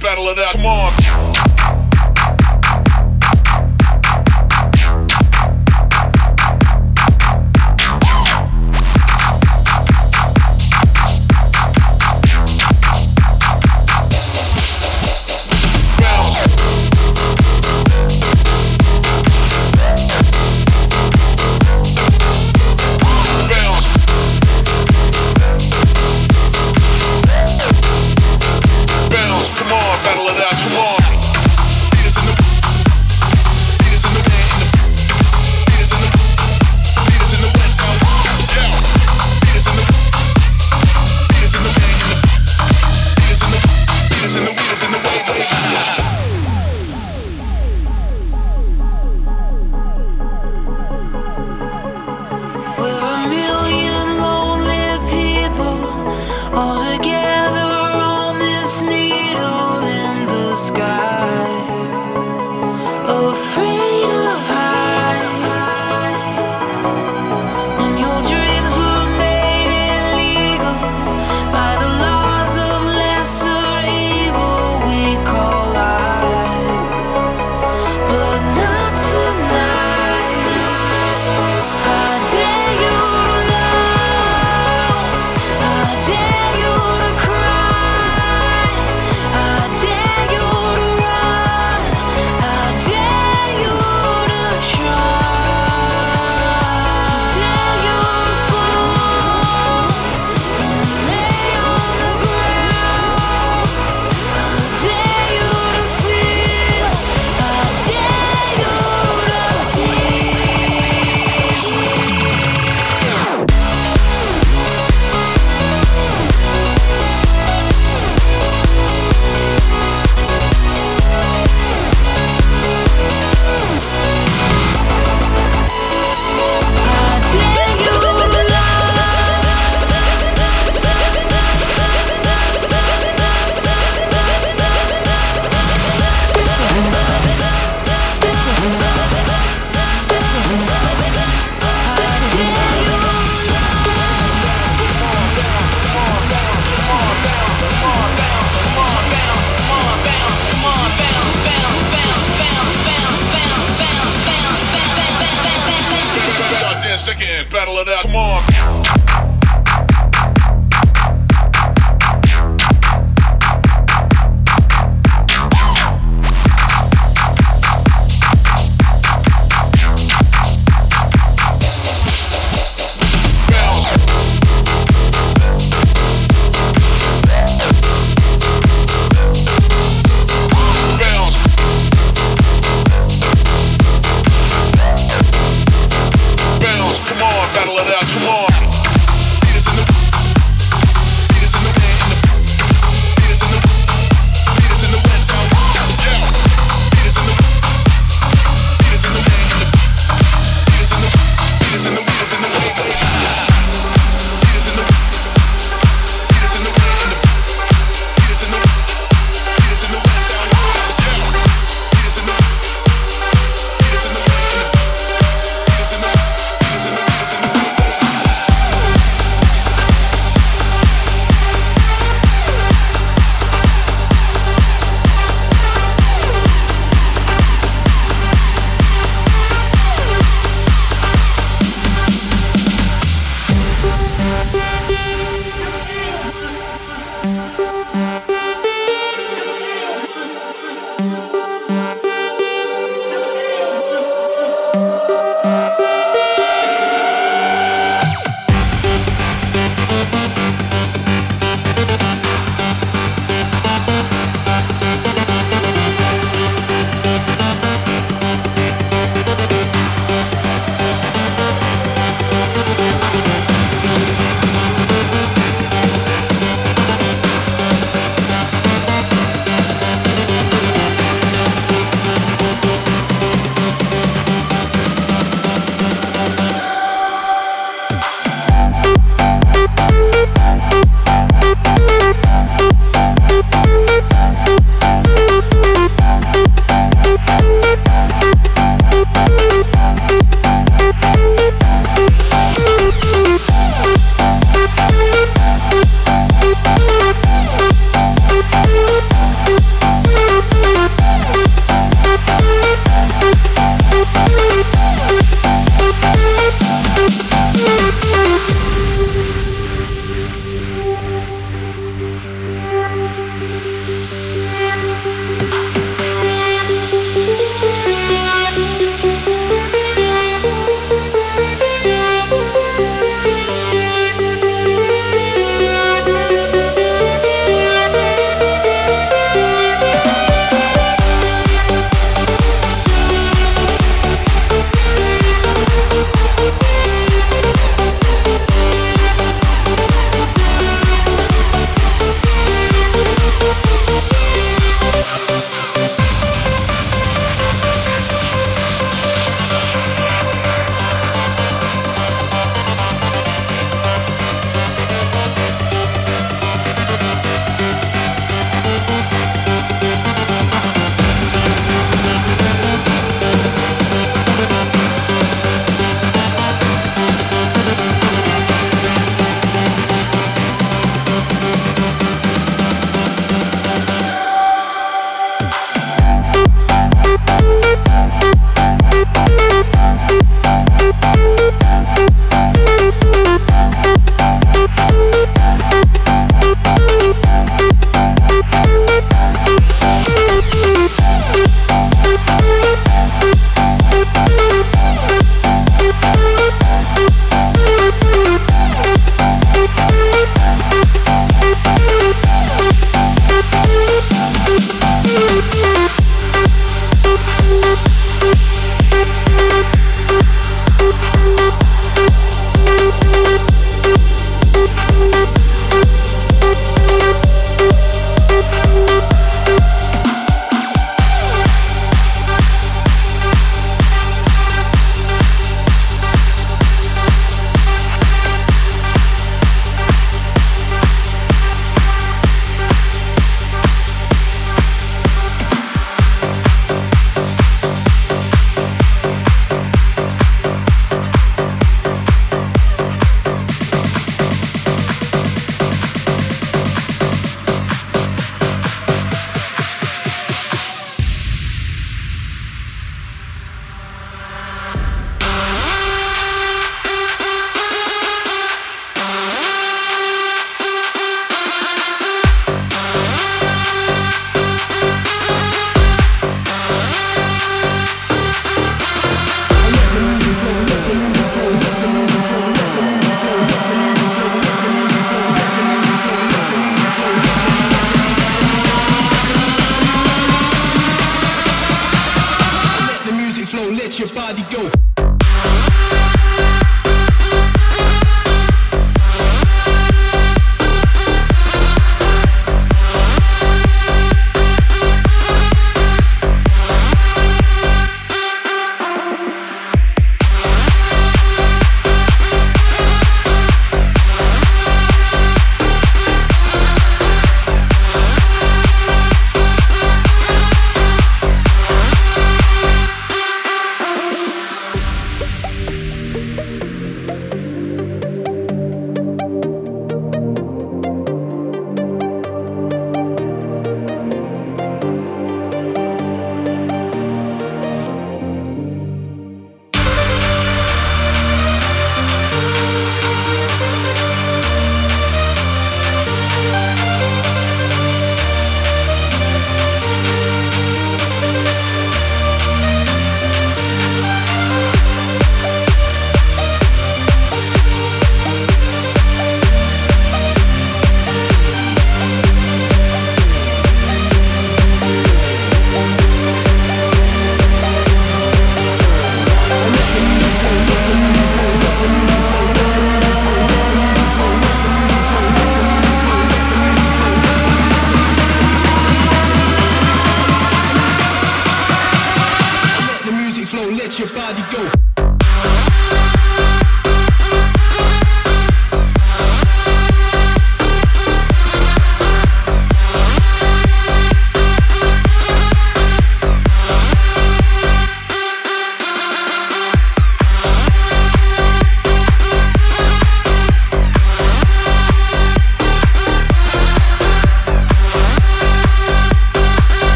battle it out. Come on.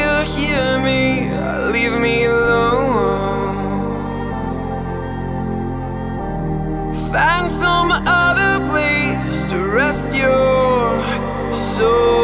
you hear me? Leave me alone. Find some other place to rest your soul.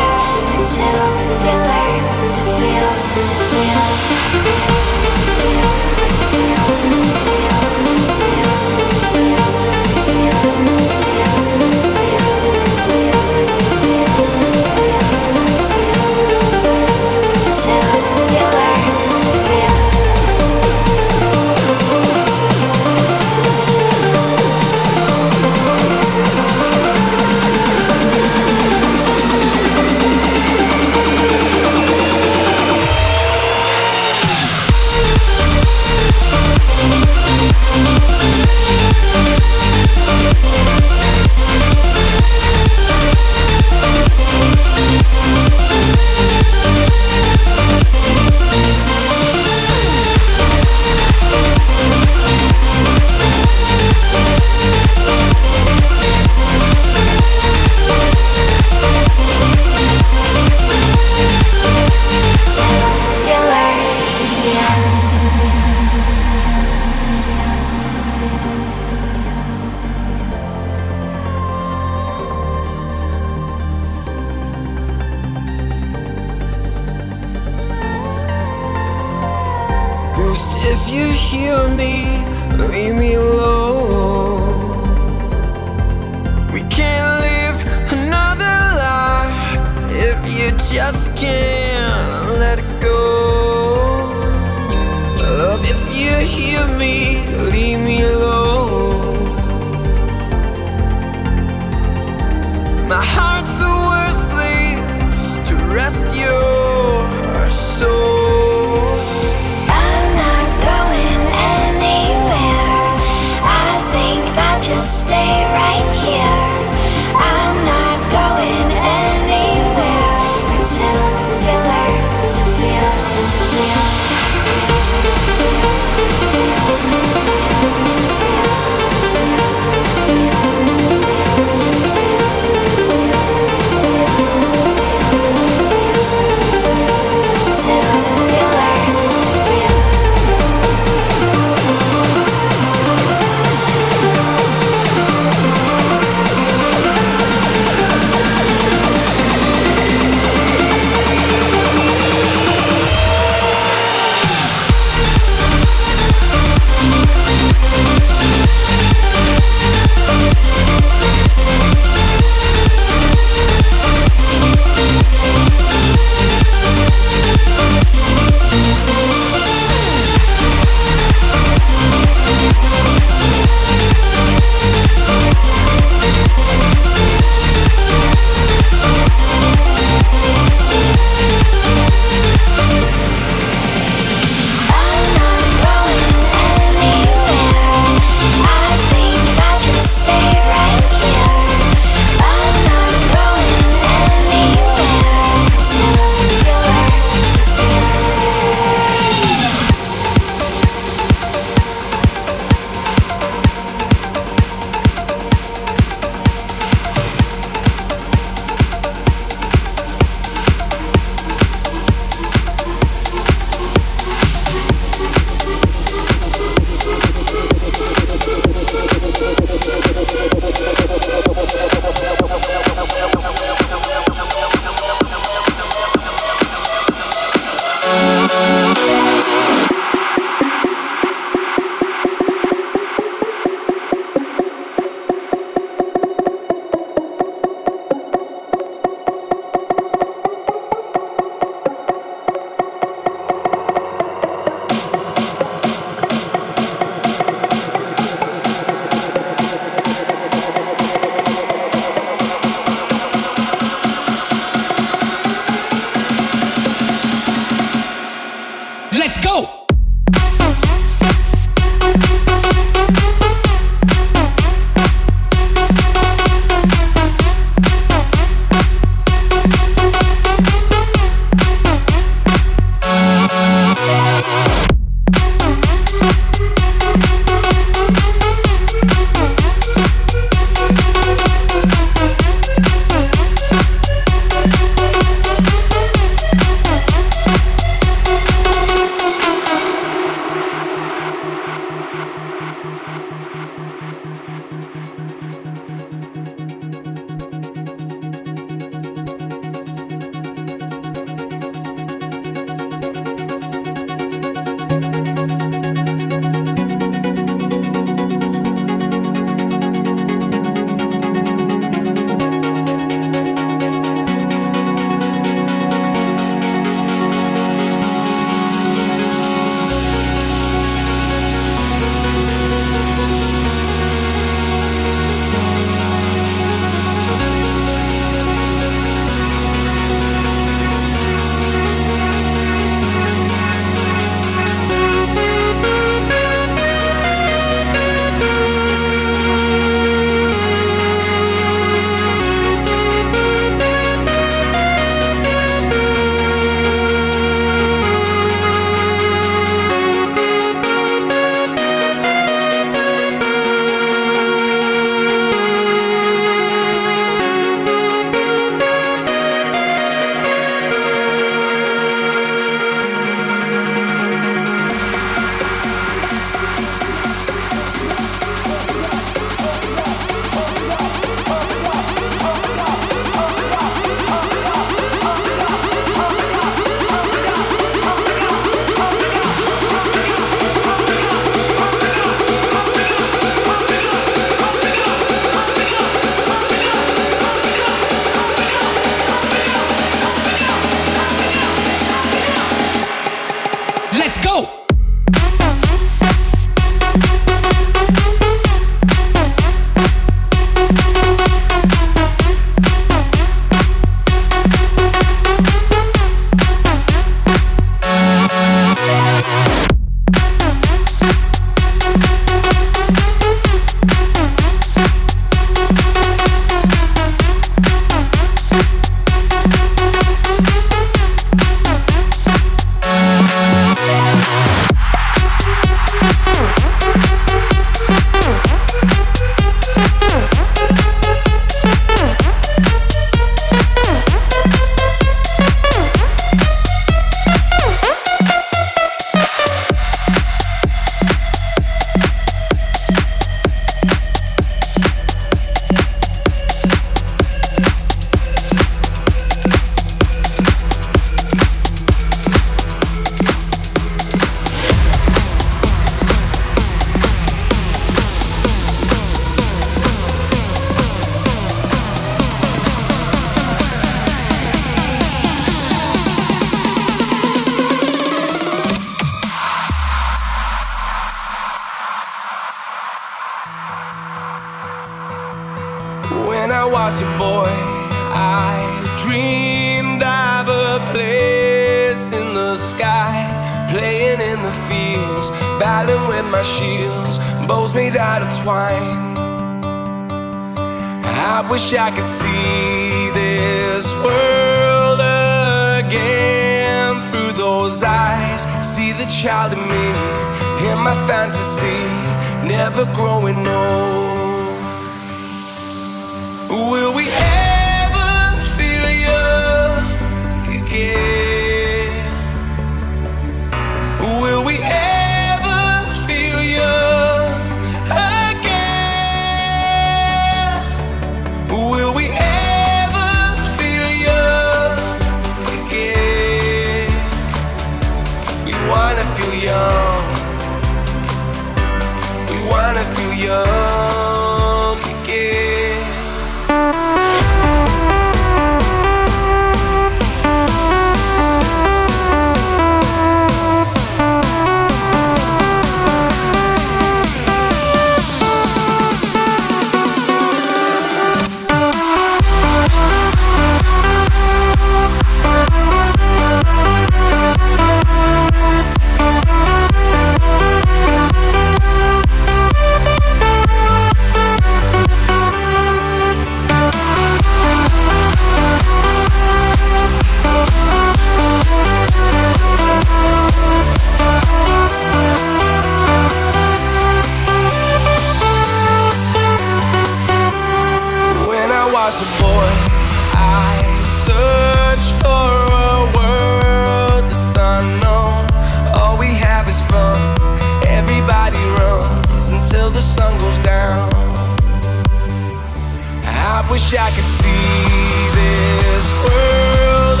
wish I could see this world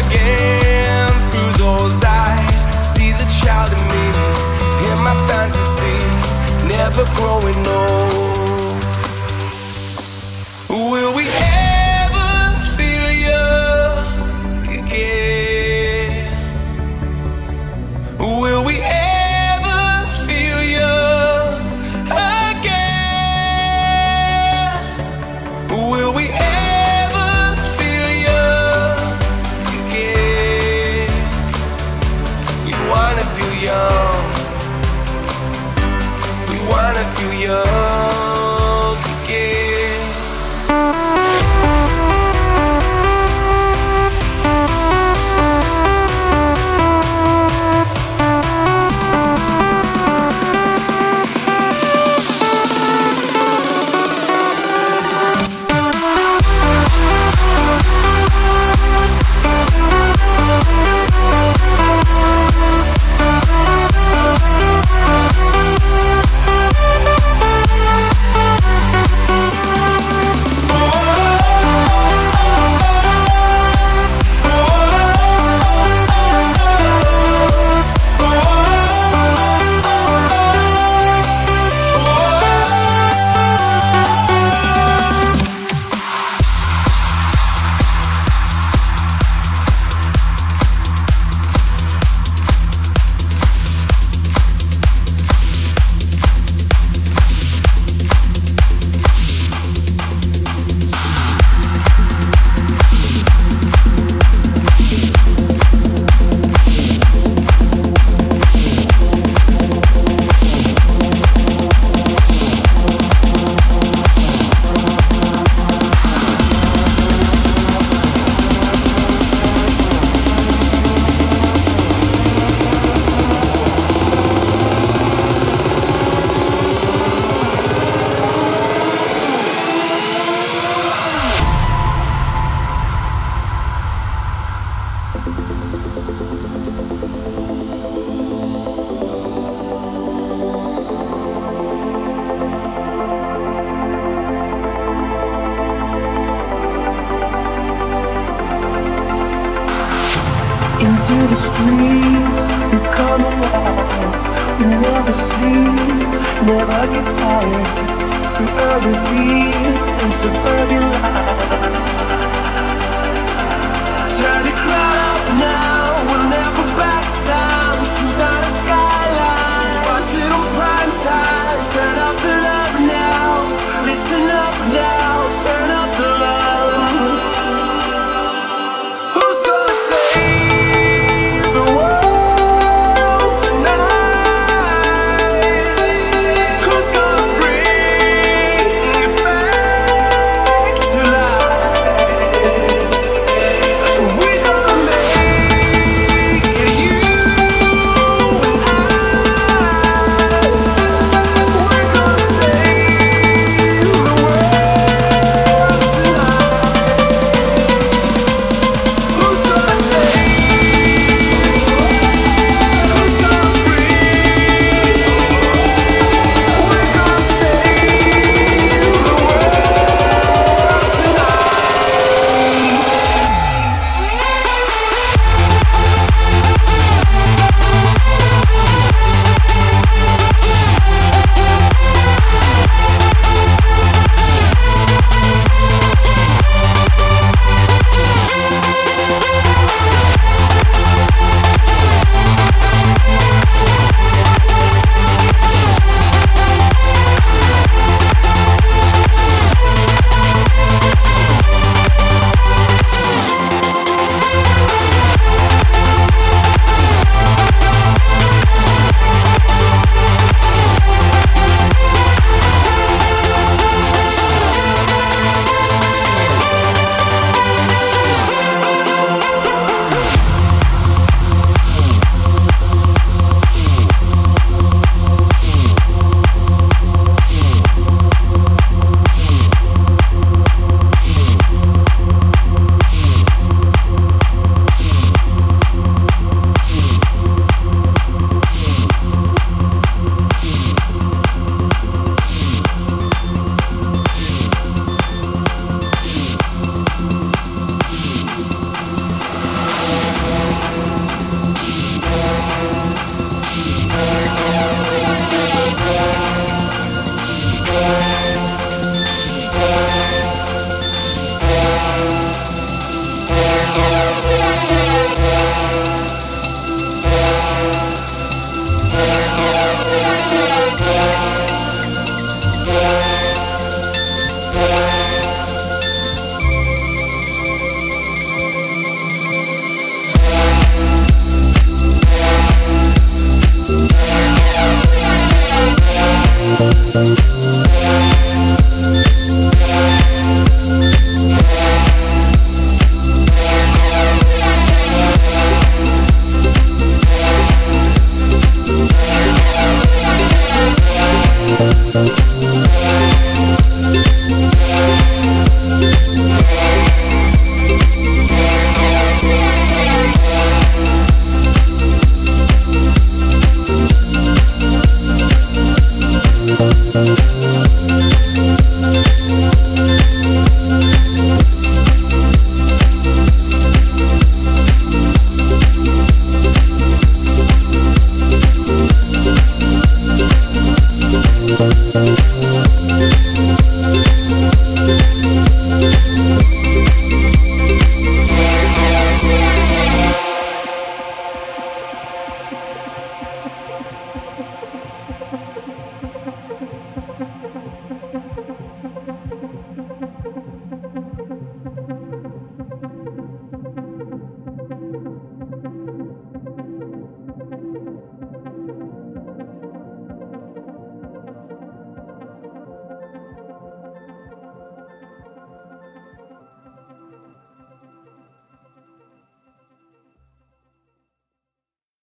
again through those eyes. See the child in me, hear my fantasy, never growing old.